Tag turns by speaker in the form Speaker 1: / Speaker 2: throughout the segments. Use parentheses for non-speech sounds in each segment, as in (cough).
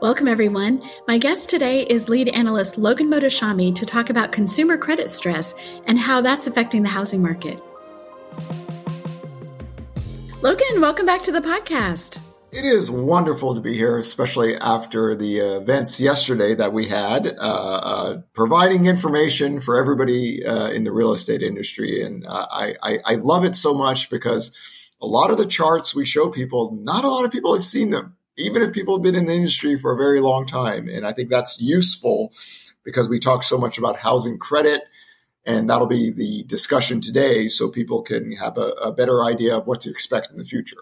Speaker 1: Welcome, everyone. My guest today is lead analyst Logan Mohtashami to talk about consumer credit stress and how that's affecting the housing market. Logan, welcome back to the podcast.
Speaker 2: It is wonderful to be here, especially after the events yesterday that we had, uh, uh, providing information for everybody uh, in the real estate industry. And uh, I, I, I love it so much because a lot of the charts we show people, not a lot of people have seen them even if people have been in the industry for a very long time. And I think that's useful because we talk so much about housing credit. And that'll be the discussion today, so people can have a, a, better idea of what to expect in the future.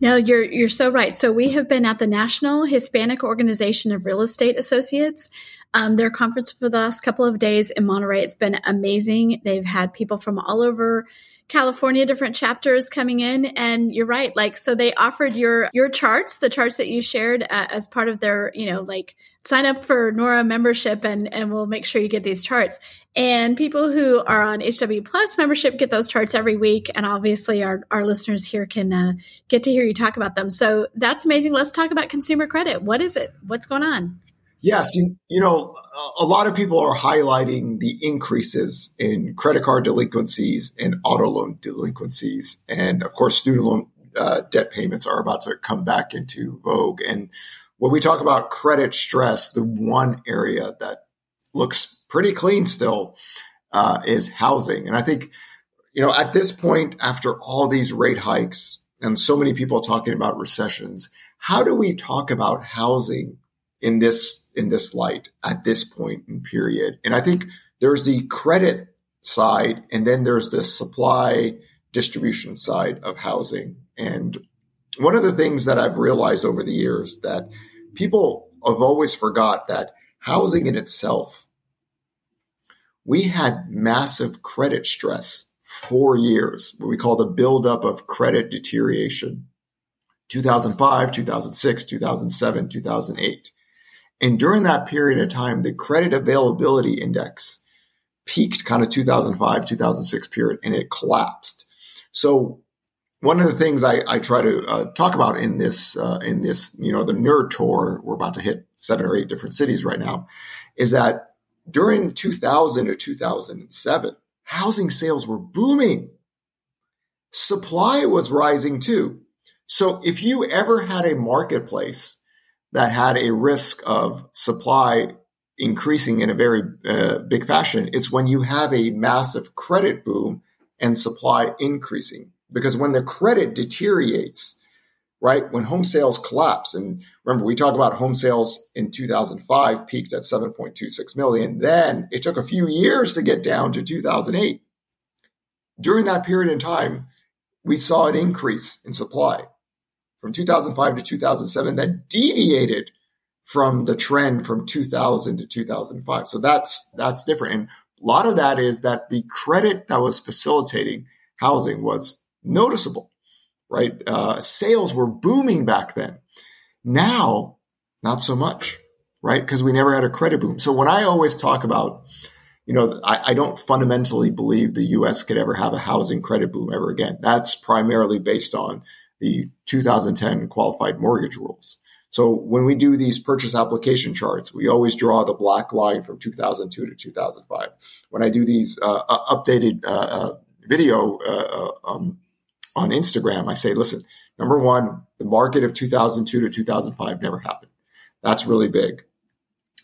Speaker 1: No, you're you're so right. So we have been at the National Hispanic Organization of Real Estate Associates, um, their conference for the last couple of days in Monterey. It's been amazing. They've had people from all over California different chapters coming in and you're right like so they offered your your charts the charts that you shared uh, as part of their you know like sign up for Nora membership and and we'll make sure you get these charts. And people who are on HW Plus membership get those charts every week and obviously our our listeners here can uh, get to hear you talk about them. So that's amazing. Let's talk about consumer credit. What is it? What's going on
Speaker 2: Yes, you, you know, a lot of people are highlighting the increases in credit card delinquencies and auto loan delinquencies. And of course, student loan uh, debt payments are about to come back into vogue. And when we talk about credit stress, the one area that looks pretty clean still uh, is housing. And I think, you know, at this point, after all these rate hikes and so many people talking about recessions, how do we talk about housing in this in this light at this point in period. And I think there's the credit side and then there's the supply distribution side of housing. And one of the things that I've realized over the years that people have always forgot that housing in itself, we had massive credit stress for years, what we call the buildup of credit deterioration. 2005, 2006, 2007, 2008. And during that period of time, the credit availability index peaked kind of 2005, 2006 period, and it collapsed. So one of the things I, I try to uh, talk about in this, uh, in this, you know, the nerd tour, we're about to hit seven or eight different cities right now, is that during 2000 or 2007, housing sales were booming. Supply was rising too. So if you ever had a marketplace that had a risk of supply increasing in a very uh, big fashion. It's when you have a massive credit boom and supply increasing. Because when the credit deteriorates, right, when home sales collapse, and remember, we talk about home sales in 2005 peaked at 7.26 million. Then it took a few years to get down to 2008. During that period in time, we saw an increase in supply from 2005 to 2007 that deviated from the trend from 2000 to 2005. So that's that's different. And a lot of that is that the credit that was facilitating housing was noticeable, right? Uh, sales were booming back then. Now, not so much, right? Because we never had a credit boom. So when I always talk about, you know, I, I don't fundamentally believe the U.S. could ever have a housing credit boom ever again. That's primarily based on the 2010 qualified mortgage rules. So when we do these purchase application charts, we always draw the black line from 2002 to 2005. When I do these uh, uh updated uh, uh, video uh, uh, um, on Instagram, I say, listen, number one, the market of 2002 to 2005 never happened. That's really big.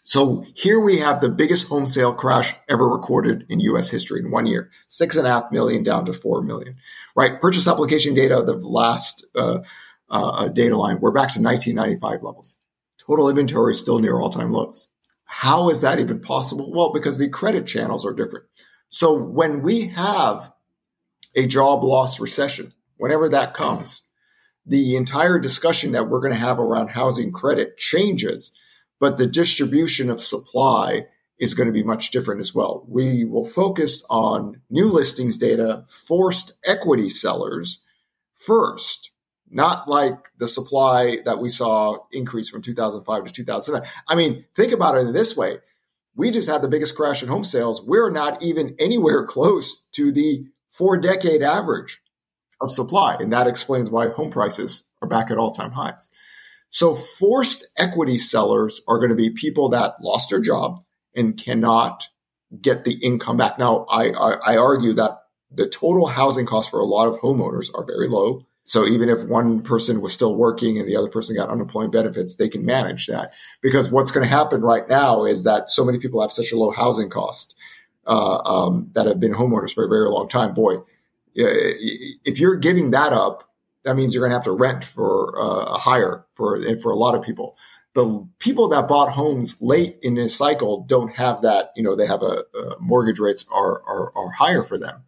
Speaker 2: So here we have the biggest home sale crash ever recorded in U.S. history in one year, six and a half million down to four million. Right, purchase application data, the last uh, uh, data line, we're back to 1995 levels. Total inventory is still near all-time lows. How is that even possible? Well, because the credit channels are different. So when we have a job loss recession, whenever that comes, the entire discussion that we're going to have around housing credit changes but the distribution of supply is going to be much different as well. We will focus on new listings data, forced equity sellers first, not like the supply that we saw increase from 2005 to 2009. I mean, think about it in this way. We just had the biggest crash in home sales. We're not even anywhere (laughs) close to the four decade average of supply. And that explains why home prices are back at all time highs. So forced equity sellers are going to be people that lost their job and cannot get the income back. Now, I, I, I argue that the total housing costs for a lot of homeowners are very low. So even if one person was still working and the other person got unemployment benefits, they can manage that. Because what's going to happen right now is that so many people have such a low housing cost uh, um, that have been homeowners for a very long time. Boy, if you're giving that up, that means you're going to have to rent for uh, a higher for for a lot of people. The people that bought homes late in this cycle don't have that. You know, they have a, a mortgage rates are, are are higher for them.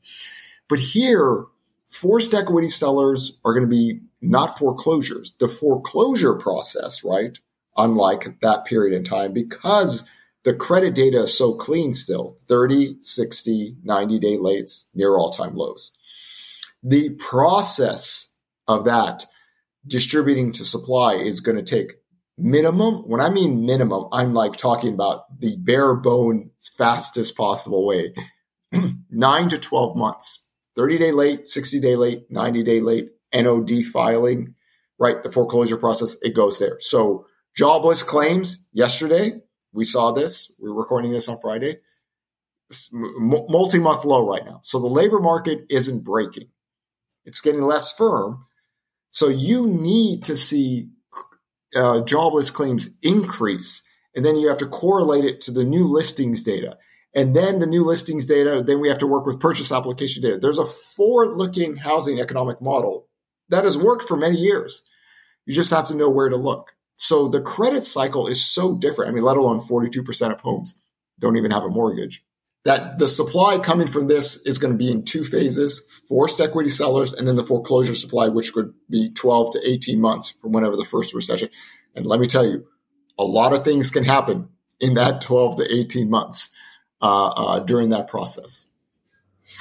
Speaker 2: But here, forced equity sellers are going to be not foreclosures. The foreclosure process, right? Unlike that period in time, because the credit data is so clean still 30, 60, 90 day lates near all time lows. The process of that distributing to supply is going to take minimum. When I mean minimum, I'm like talking about the bare bone fastest possible way. (clears throat) Nine to 12 months 30 day late, 60 day late, 90 day late, NOD filing, right? The foreclosure process, it goes there. So jobless claims yesterday, we saw this. We're recording this on Friday. Multi month low right now. So the labor market isn't breaking. It's getting less firm. So you need to see uh, jobless claims increase. And then you have to correlate it to the new listings data. And then the new listings data, then we have to work with purchase application data. There's a forward looking housing economic model that has worked for many years. You just have to know where to look. So the credit cycle is so different. I mean, let alone 42% of homes don't even have a mortgage. That the supply coming from this is going to be in two phases forced equity sellers and then the foreclosure supply, which would be 12 to 18 months from whenever the first recession. And let me tell you, a lot of things can happen in that 12 to 18 months uh, uh, during that process.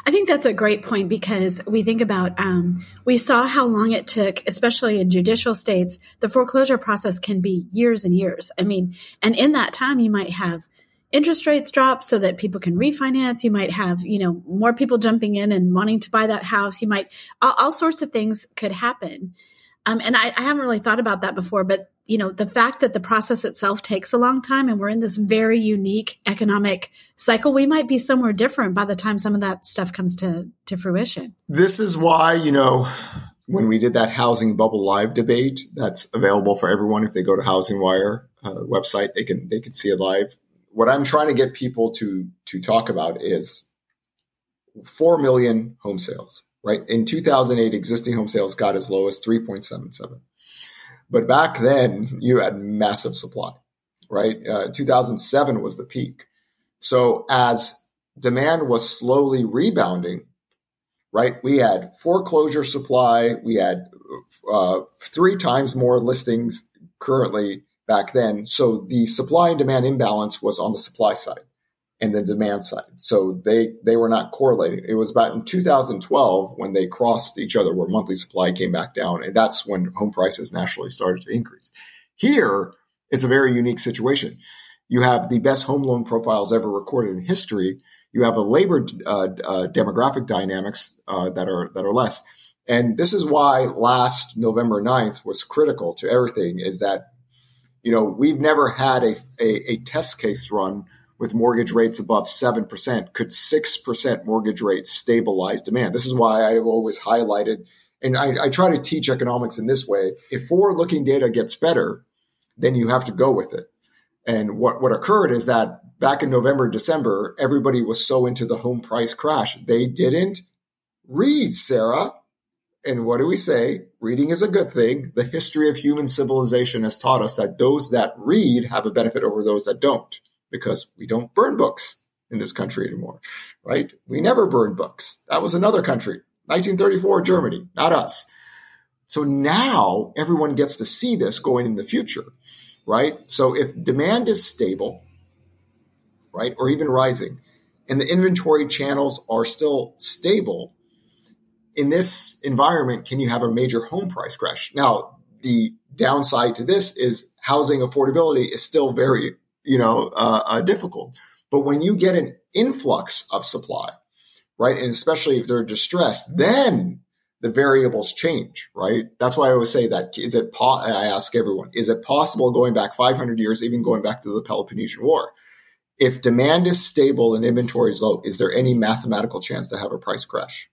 Speaker 1: I think that's a great point because we think about um, we saw how long it took, especially in judicial states. The foreclosure process can be years and years. I mean, and in that time, you might have interest rates drop so that people can refinance. You might have you know more people jumping in and wanting to buy that house. You might all, all sorts of things could happen. Um, and I, I haven't really thought about that before, but you know, the fact that the process itself takes a long time and we're in this very unique economic cycle, we might be somewhere different by the time some of that stuff comes to, to fruition.
Speaker 2: This is why, you know, when we did that housing bubble live debate, that's available for everyone. If they go to HousingWire uh, website, they can, they can see it live. What I'm trying to get people to, to talk about is 4 million home sales right? In 2008, existing home sales got as low as 3.77. But back then, you had massive supply, right? Uh, 2007 was the peak. So as demand was slowly rebounding, right? We had foreclosure supply. We had uh, three times more listings currently back then. So the supply and demand imbalance was on the supply side and the demand side. So they they were not correlating. It was about in 2012 when they crossed each other, where monthly supply came back down, and that's when home prices naturally started to increase. Here, it's a very unique situation. You have the best home loan profiles ever recorded in history. You have a labor uh, uh, demographic dynamics uh, that are that are less. And this is why last November 9th was critical to everything is that, you know, we've never had a, a, a test case run with mortgage rates above 7%, could 6% mortgage rates stabilize demand? This is why I've always highlighted, and I, I try to teach economics in this way. If forward looking data gets better, then you have to go with it. And what, what occurred is that back in November, December, everybody was so into the home price crash. They didn't read, Sarah. And what do we say? Reading is a good thing. The history of human civilization has taught us that those that read have a benefit over those that don't because we don't burn books in this country anymore, right? We never burned books. That was another country, 1934, Germany, not us. So now everyone gets to see this going in the future, right? So if demand is stable, right, or even rising, and the inventory channels are still stable, in this environment, can you have a major home price crash? Now, the downside to this is housing affordability is still very you know, uh, uh, difficult. But when you get an influx of supply, right, and especially if they're distressed, then the variables change, right? That's why I always say that is it po- I ask everyone, is it possible going back 500 years, even going back to the Peloponnesian War? If demand is stable and inventory is low, is there any mathematical chance to have a price crash?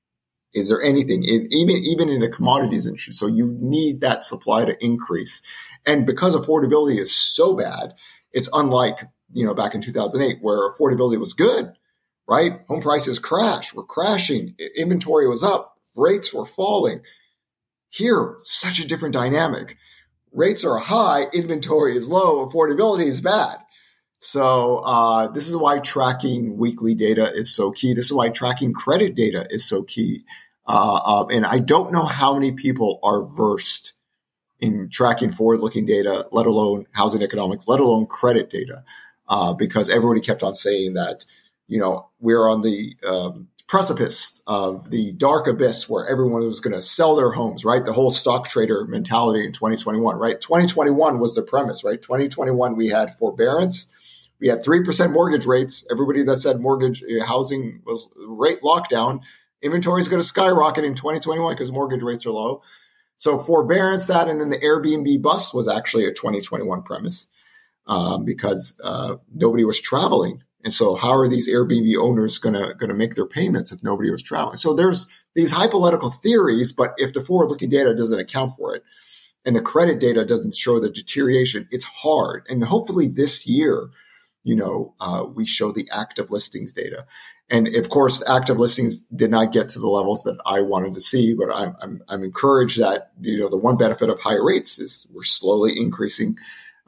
Speaker 2: Is there anything, in, even even in a commodities industry? So you need that supply to increase, and because affordability is so bad, it's unlike you know back in 2008 where affordability was good, right? Home prices crashed, were crashing, inventory was up, rates were falling. Here, such a different dynamic. Rates are high, inventory is low, affordability is bad. So uh, this is why tracking weekly data is so key. This is why tracking credit data is so key. Uh, uh, and I don't know how many people are versed in tracking forward-looking data, let alone housing economics, let alone credit data, uh, because everybody kept on saying that you know we're on the um, precipice of the dark abyss where everyone was going to sell their homes, right? The whole stock trader mentality in 2021, right? 2021 was the premise, right? 2021 we had forbearance we had 3% mortgage rates. Everybody that said mortgage uh, housing was rate lockdown. Inventory is going to skyrocket in 2021 because mortgage rates are low. So forbearance that, and then the Airbnb bust was actually a 2021 premise um, because uh, nobody was traveling. And so, how are these Airbnb owners going to going to make their payments if nobody was traveling? So there's these hypothetical theories, but if the forward-looking data doesn't account for it, and the credit data doesn't show the deterioration, it's hard. And hopefully, this year you know, uh, we show the active listings data. And of course, active listings did not get to the levels that I wanted to see, but I'm, I'm, I'm encouraged that, you know, the one benefit of higher rates is we're slowly increasing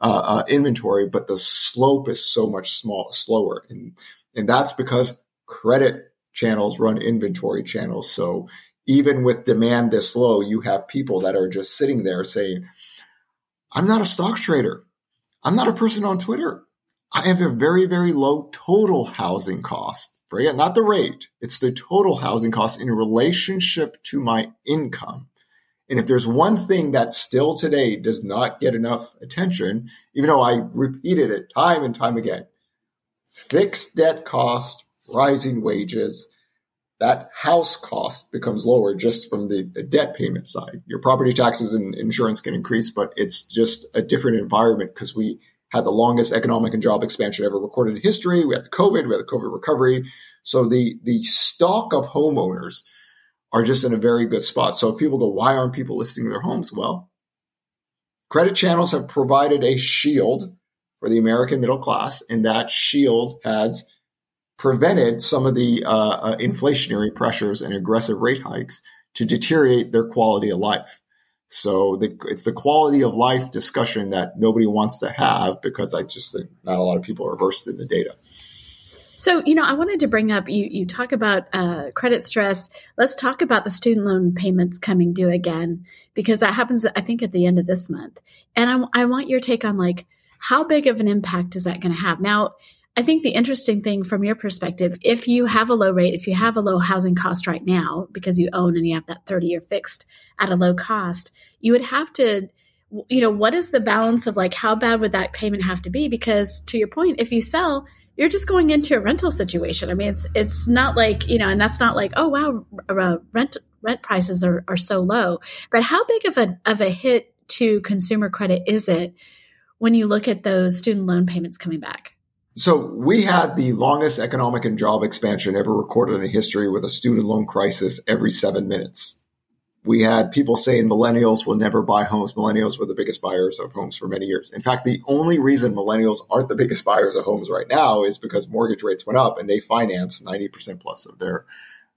Speaker 2: uh, uh, inventory, but the slope is so much small, slower. And, and that's because credit channels run inventory channels. So even with demand this low, you have people that are just sitting there saying, I'm not a stock trader. I'm not a person on Twitter. I have a very, very low total housing cost. Forget not the rate. It's the total housing cost in relationship to my income. And if there's one thing that still today does not get enough attention, even though I repeated it time and time again, fixed debt cost, rising wages, that house cost becomes lower just from the, the, debt payment side. Your property taxes and insurance can increase, but it's just a different environment because we had the longest economic and job expansion ever recorded in history. We had the COVID, we had the COVID recovery. So the, the stock of homeowners are just in a very good spot. So if people go, why aren't people listing their homes? Well, credit channels have provided a shield for the American middle class, and that shield has prevented some of the uh, uh, inflationary pressures and aggressive rate hikes to deteriorate their quality of life. So the, it's the quality of life discussion that nobody wants to have because I just think not a lot of people are versed in the data.
Speaker 1: So, you know, I wanted to bring up you. You talk about uh, credit stress. Let's talk about the student loan payments coming due again because that happens, I think, at the end of this month. And I, I want your take on like how big of an impact is that going to have? Now, I think the interesting thing from your perspective, if you have a low rate, if you have a low housing cost right now because you own and you have that 30 year fixed at a low cost, you would have to, you know, what is the balance of like how bad would that payment have to be? Because to your point, if you sell, you're just going into a rental situation. I mean, it's it's not like you know, and that's not like oh wow, rent rent prices are, are so low. But how big of a of a hit to consumer credit is it when you look at those student loan payments coming back?
Speaker 2: So we had the longest economic and job expansion ever recorded in history with a student loan crisis every seven minutes. We had people saying millennials will never buy homes. Millennials were the biggest buyers of homes for many years. In fact, the only reason millennials aren't the biggest buyers of homes right now is because mortgage rates went up and they finance 90% plus of their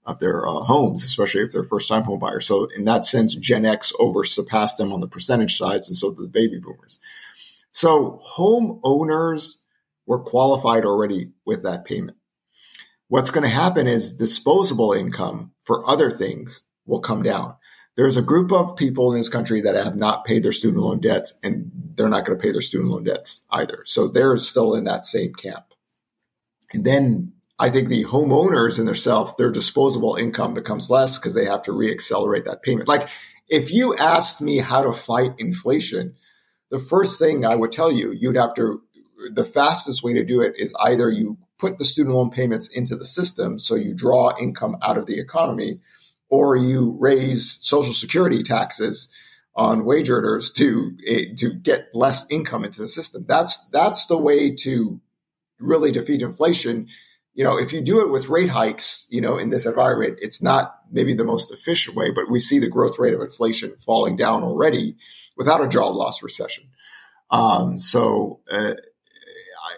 Speaker 2: of their uh, homes, especially if they're first time home buyers. So in that sense, Gen X over surpassed them on the percentage sides and so did the baby boomers. So home owners were qualified already with that payment. What's going to happen is disposable income for other things will come down. There's a group of people in this country that have not paid their student loan debts and they're not going to pay their student loan debts either. So they're still in that same camp. And then I think the homeowners in themselves, their disposable income becomes less because they have to reaccelerate that payment. Like if you asked me how to fight inflation, the first thing I would tell you, you'd have to the fastest way to do it is either you put the student loan payments into the system so you draw income out of the economy or you raise social security taxes on wage earners to eh, to get less income into the system. That's that's the way to really defeat inflation. You know, if you do it with rate hikes, you know, in this environment, it's not maybe the most efficient way, but we see the growth rate of inflation falling down already without a job loss recession. Um, so uh,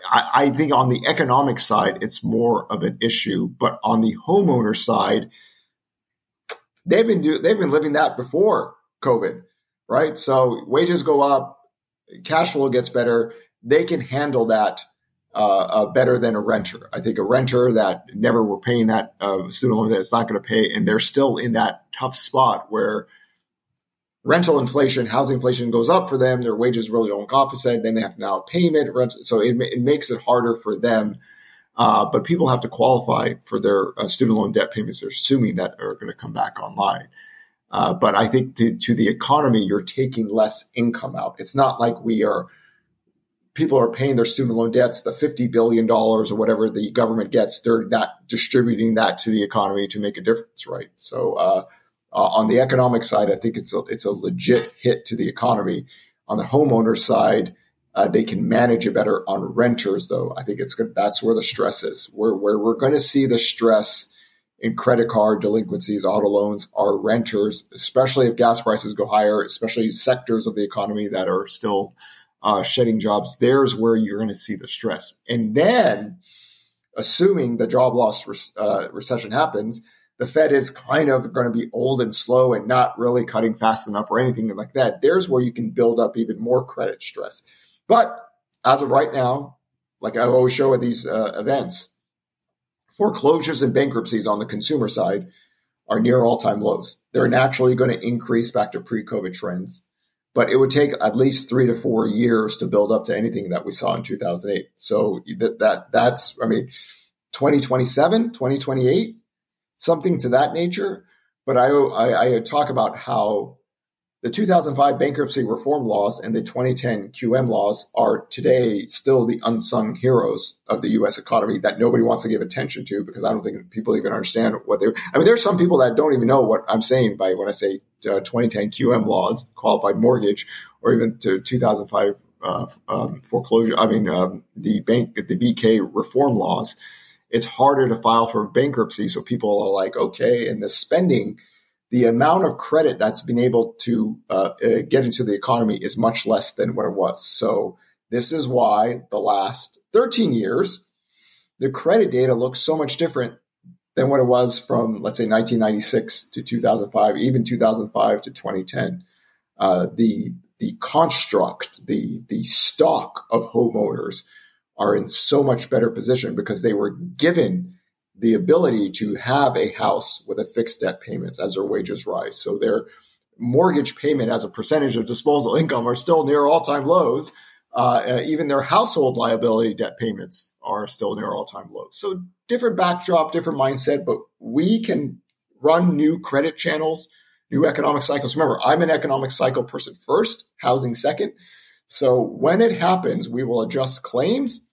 Speaker 2: I, I think on the economic side, it's more of an issue, but on the homeowner side, they've been do, they've been living that before COVID right? So wages go up, cash flow gets better. They can handle that uh, uh, better than a renter. I think a renter that never were paying that uh, student loan that is not going to pay, and they're still in that tough spot where rental inflation, housing inflation goes up for them. Their wages really don't compensate. Then they have now payment rent, so it, it makes it harder for them. Uh, but people have to qualify for their uh, student loan debt payments. They're assuming that are going to come back online. Uh, but I think to, to the economy, you're taking less income out. It's not like we are, people are paying their student loan debts, the $50 billion or whatever the government gets, they're not distributing that to the economy to make a difference, right? So, uh, uh, on the economic side, I think it's a, it's a legit hit to the economy. On the homeowner side, uh, they can manage it better. On renters, though, I think it's good. That's where the stress is. Where where we're going to see the stress in credit card delinquencies, auto loans are renters, especially if gas prices go higher, especially sectors of the economy that are still uh, shedding jobs. There's where you're going to see the stress. And then, assuming the job loss re- uh, recession happens, the Fed is kind of going to be old and slow and not really cutting fast enough or anything like that. There's where you can build up even more credit stress. But as of right now, like I always show at these uh, events, foreclosures and bankruptcies on the consumer side are near all time lows. They're naturally going to increase back to pre COVID trends, but it would take at least three to four years to build up to anything that we saw in 2008. So that, that that's, I mean, 2027, 2028, something to that nature. But I, I, I talk about how the 2005 bankruptcy reform laws and the 2010 QM laws are today still the unsung heroes of the U.S. economy that nobody wants to give attention to because I don't think people even understand what they. I mean, there's some people that don't even know what I'm saying by when I say uh, 2010 QM laws, qualified mortgage, or even to 2005 uh, um, foreclosure. I mean, um, the bank, the BK reform laws. It's harder to file for bankruptcy, so people are like, okay, and the spending the amount of credit that's been able to uh, uh, get into the economy is much less than what it was. So this is why the last 13 years, the credit data looks so much different than what it was from, let's say, 1996 to 2005, even 2005 to 2010. Uh, the the construct, the the stock of homeowners are in so much better position because they were given the ability to have a house with a fixed debt payments as their wages rise. So their mortgage payment as a percentage of disposable income are still near all time lows. Uh, uh, even their household liability debt payments are still near all time lows. So different backdrop, different mindset, but we can run new credit channels, new economic cycles. Remember, I'm an economic cycle person first, housing second. So when it happens, we will adjust claims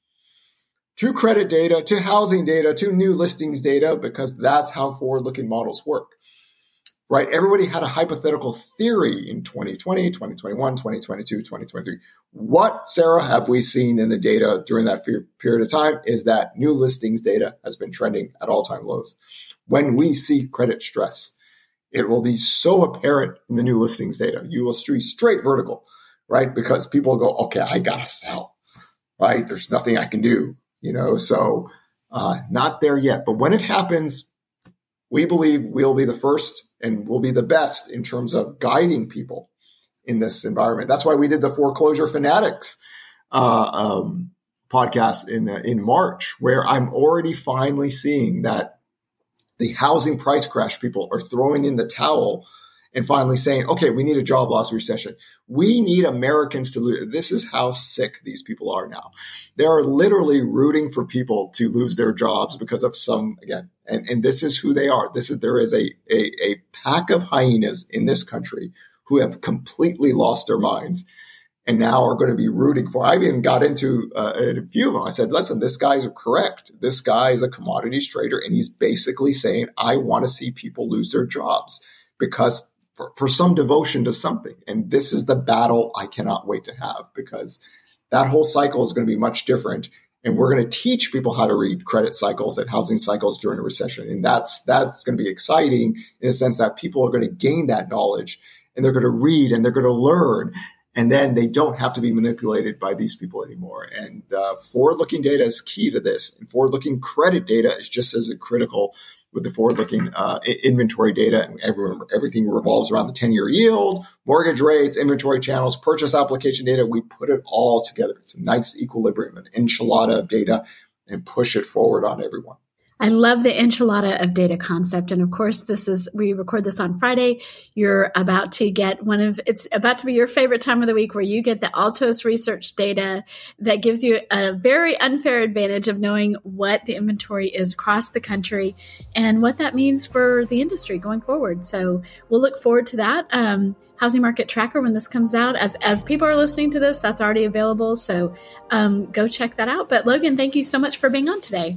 Speaker 2: to credit data, to housing data, to new listings data, because that's how forward looking models work. Right? Everybody had a hypothetical theory in 2020, 2021, 2022, 2023. What, Sarah, have we seen in the data during that period of time is that new listings data has been trending at all time lows. When we see credit stress, it will be so apparent in the new listings data. You will see straight vertical, right? Because people go, okay, I gotta sell, right? There's nothing I can do you know, so uh, not there yet. But when it happens, we believe we'll be the first and we'll be the best in terms of guiding people in this environment. That's why we did the foreclosure fanatics uh, um, podcast in uh, in March, where I'm already finally seeing that the housing price crash people are throwing in the towel and finally saying, okay, we need a job loss recession. We need Americans to lose. This is how sick these people are now. They are literally rooting for people to lose their jobs because of some, again, and, and this is who they are. This is, there is a, a, a pack of hyenas in this country who have completely lost their minds. and now are going to be rooting for. I even got into uh, a few of them. I said, listen, this guy's correct. This guy is a commodities trader and he's basically saying, I want to see people lose their jobs because for, for some devotion to something. And this is the battle I cannot wait to have because that whole cycle is going to be much different. And we're going to teach people how to read credit cycles and housing cycles during a recession. And that's, that's going to be exciting in the sense that people are going to gain that knowledge and they're going to read and they're going to learn and then they don't have to be manipulated by these people anymore. And uh, forward-looking data is key to this, and forward-looking credit data is just as critical with the forward-looking uh, inventory data. And everything revolves around the 10-year yield, mortgage rates, inventory channels, purchase application data. We put it all together. It's a nice equilibrium, an enchilada of data, and push it forward on everyone.
Speaker 1: I love the enchilada of data concept. And of course, this is, we record this on Friday. You're about to get one of, it's about to be your favorite time of the week where you get the Altos research data that gives you a very unfair advantage of knowing what the inventory is across the country and what that means for the industry going forward. So we'll look forward to that. Um, housing market tracker when this comes out as as people are listening to this that's already available so um, go check that out but logan thank you so much for being on today